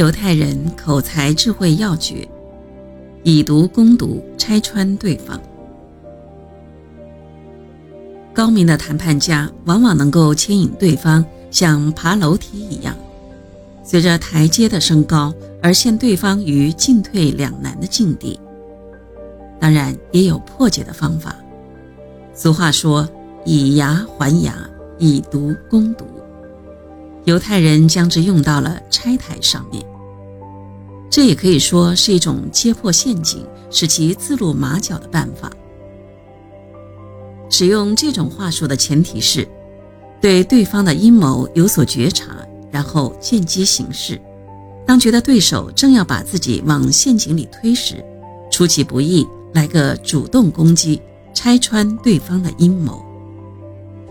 犹太人口才智慧要诀，以毒攻毒，拆穿对方。高明的谈判家往往能够牵引对方像爬楼梯一样，随着台阶的升高而陷对方于进退两难的境地。当然，也有破解的方法。俗话说：“以牙还牙，以毒攻毒。”犹太人将之用到了拆台上面。这也可以说是一种揭破陷阱，使其自露马脚的办法。使用这种话术的前提是，对对方的阴谋有所觉察，然后见机行事。当觉得对手正要把自己往陷阱里推时，出其不意来个主动攻击，拆穿对方的阴谋。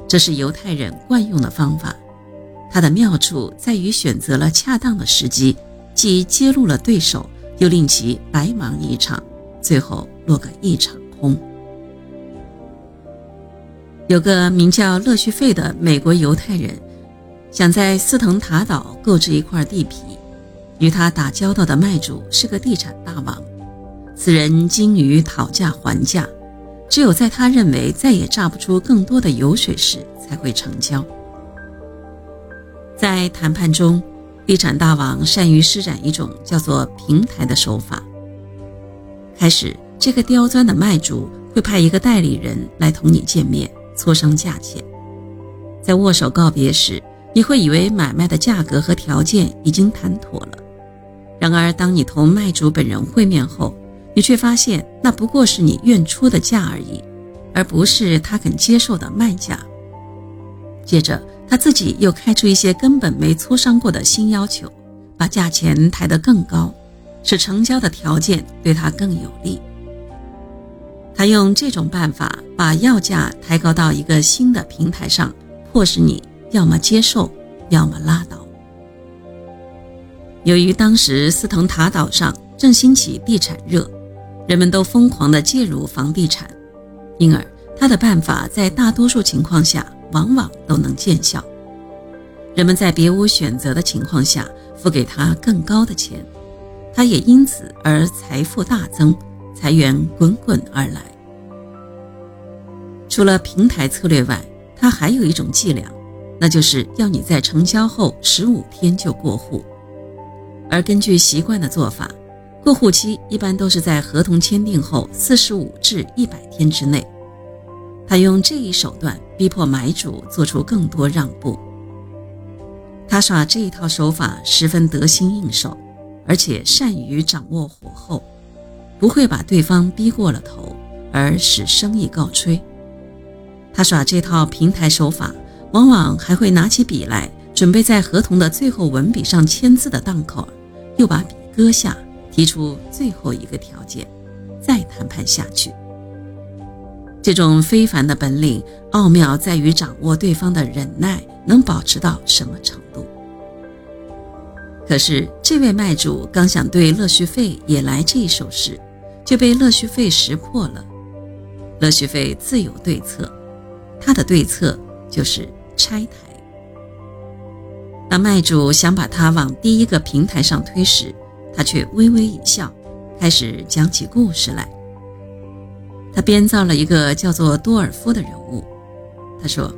这是犹太人惯用的方法，它的妙处在于选择了恰当的时机，既揭露了对手，又令其白忙一场，最后落个一场空。有个名叫乐旭费的美国犹太人，想在斯腾塔岛购置一块地皮。与他打交道的卖主是个地产大王，此人精于讨价还价，只有在他认为再也榨不出更多的油水时，才会成交。在谈判中，地产大王善于施展一种叫做平台的手法。开始，这个刁钻的卖主会派一个代理人来同你见面。磋商价钱，在握手告别时，你会以为买卖的价格和条件已经谈妥了。然而，当你同卖主本人会面后，你却发现那不过是你愿出的价而已，而不是他肯接受的卖价。接着，他自己又开出一些根本没磋商过的新要求，把价钱抬得更高，使成交的条件对他更有利。他用这种办法把要价抬高到一个新的平台上，迫使你要么接受，要么拉倒。由于当时斯腾塔岛上正兴起地产热，人们都疯狂地介入房地产，因而他的办法在大多数情况下往往都能见效。人们在别无选择的情况下付给他更高的钱，他也因此而财富大增。财源滚滚而来。除了平台策略外，他还有一种伎俩，那就是要你在成交后十五天就过户。而根据习惯的做法，过户期一般都是在合同签订后四十五至一百天之内。他用这一手段逼迫买主做出更多让步。他耍这一套手法十分得心应手，而且善于掌握火候。不会把对方逼过了头而使生意告吹。他耍这套平台手法，往往还会拿起笔来，准备在合同的最后文笔上签字的档口，又把笔搁下，提出最后一个条件，再谈判下去。这种非凡的本领，奥妙在于掌握对方的忍耐能保持到什么程度。可是，这位卖主刚想对乐旭费也来这一手时，却被乐旭费识破了。乐旭费自有对策，他的对策就是拆台。当卖主想把他往第一个平台上推时，他却微微一笑，开始讲起故事来。他编造了一个叫做多尔夫的人物。他说：“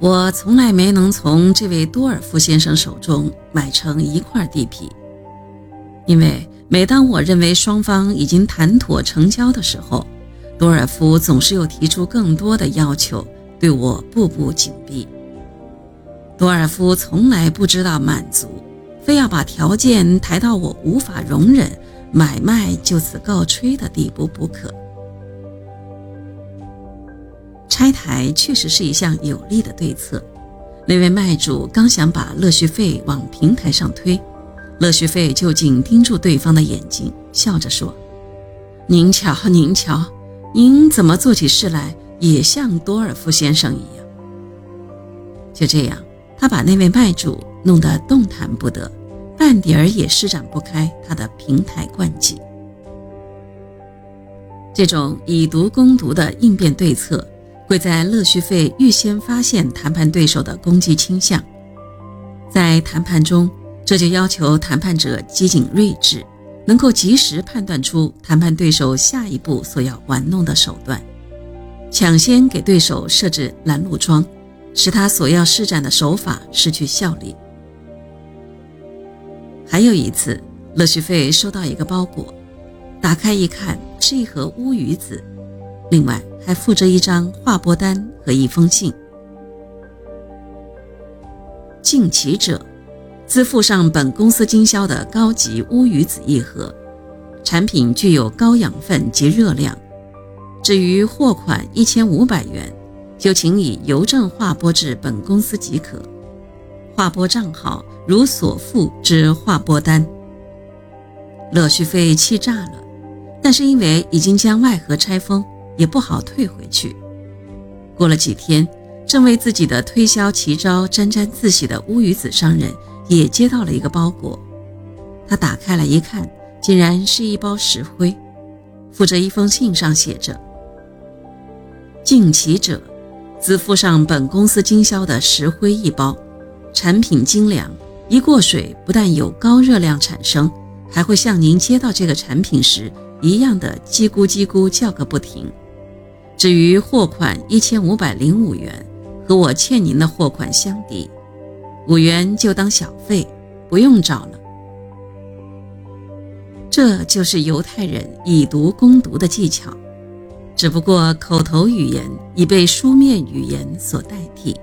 我从来没能从这位多尔夫先生手中买成一块地皮，因为。”每当我认为双方已经谈妥成交的时候，多尔夫总是又提出更多的要求，对我步步紧逼。多尔夫从来不知道满足，非要把条件抬到我无法容忍、买卖就此告吹的地步不可。拆台确实是一项有利的对策。那位卖主刚想把乐续费往平台上推。乐旭费就紧盯住对方的眼睛，笑着说：“您瞧，您瞧，您怎么做起事来也像多尔夫先生一样？”就这样，他把那位卖主弄得动弹不得，半点儿也施展不开他的平台惯技。这种以毒攻毒的应变对策，会在乐旭费预先发现谈判对手的攻击倾向，在谈判中。这就要求谈判者机警睿智，能够及时判断出谈判对手下一步所要玩弄的手段，抢先给对手设置拦路桩，使他所要施展的手法失去效力。还有一次，乐旭费收到一个包裹，打开一看，是一盒乌鱼子，另外还附着一张划拨单和一封信。敬其者，自付上本公司经销的高级乌鱼子一盒，产品具有高养分及热量。至于货款一千五百元，就请以邮政划拨至本公司即可。划拨账号如所付之划拨单。乐旭飞气炸了，但是因为已经将外盒拆封，也不好退回去。过了几天。正为自己的推销奇招沾沾自喜的乌鱼子商人也接到了一个包裹，他打开来一看，竟然是一包石灰，附着一封信，上写着：“敬其者，自附上本公司经销的石灰一包，产品精良，一过水不但有高热量产生，还会像您接到这个产品时一样的叽咕叽咕叫个不停。至于货款一千五百零五元。”和我欠您的货款相抵，五元就当小费，不用找了。这就是犹太人以毒攻毒的技巧，只不过口头语言已被书面语言所代替。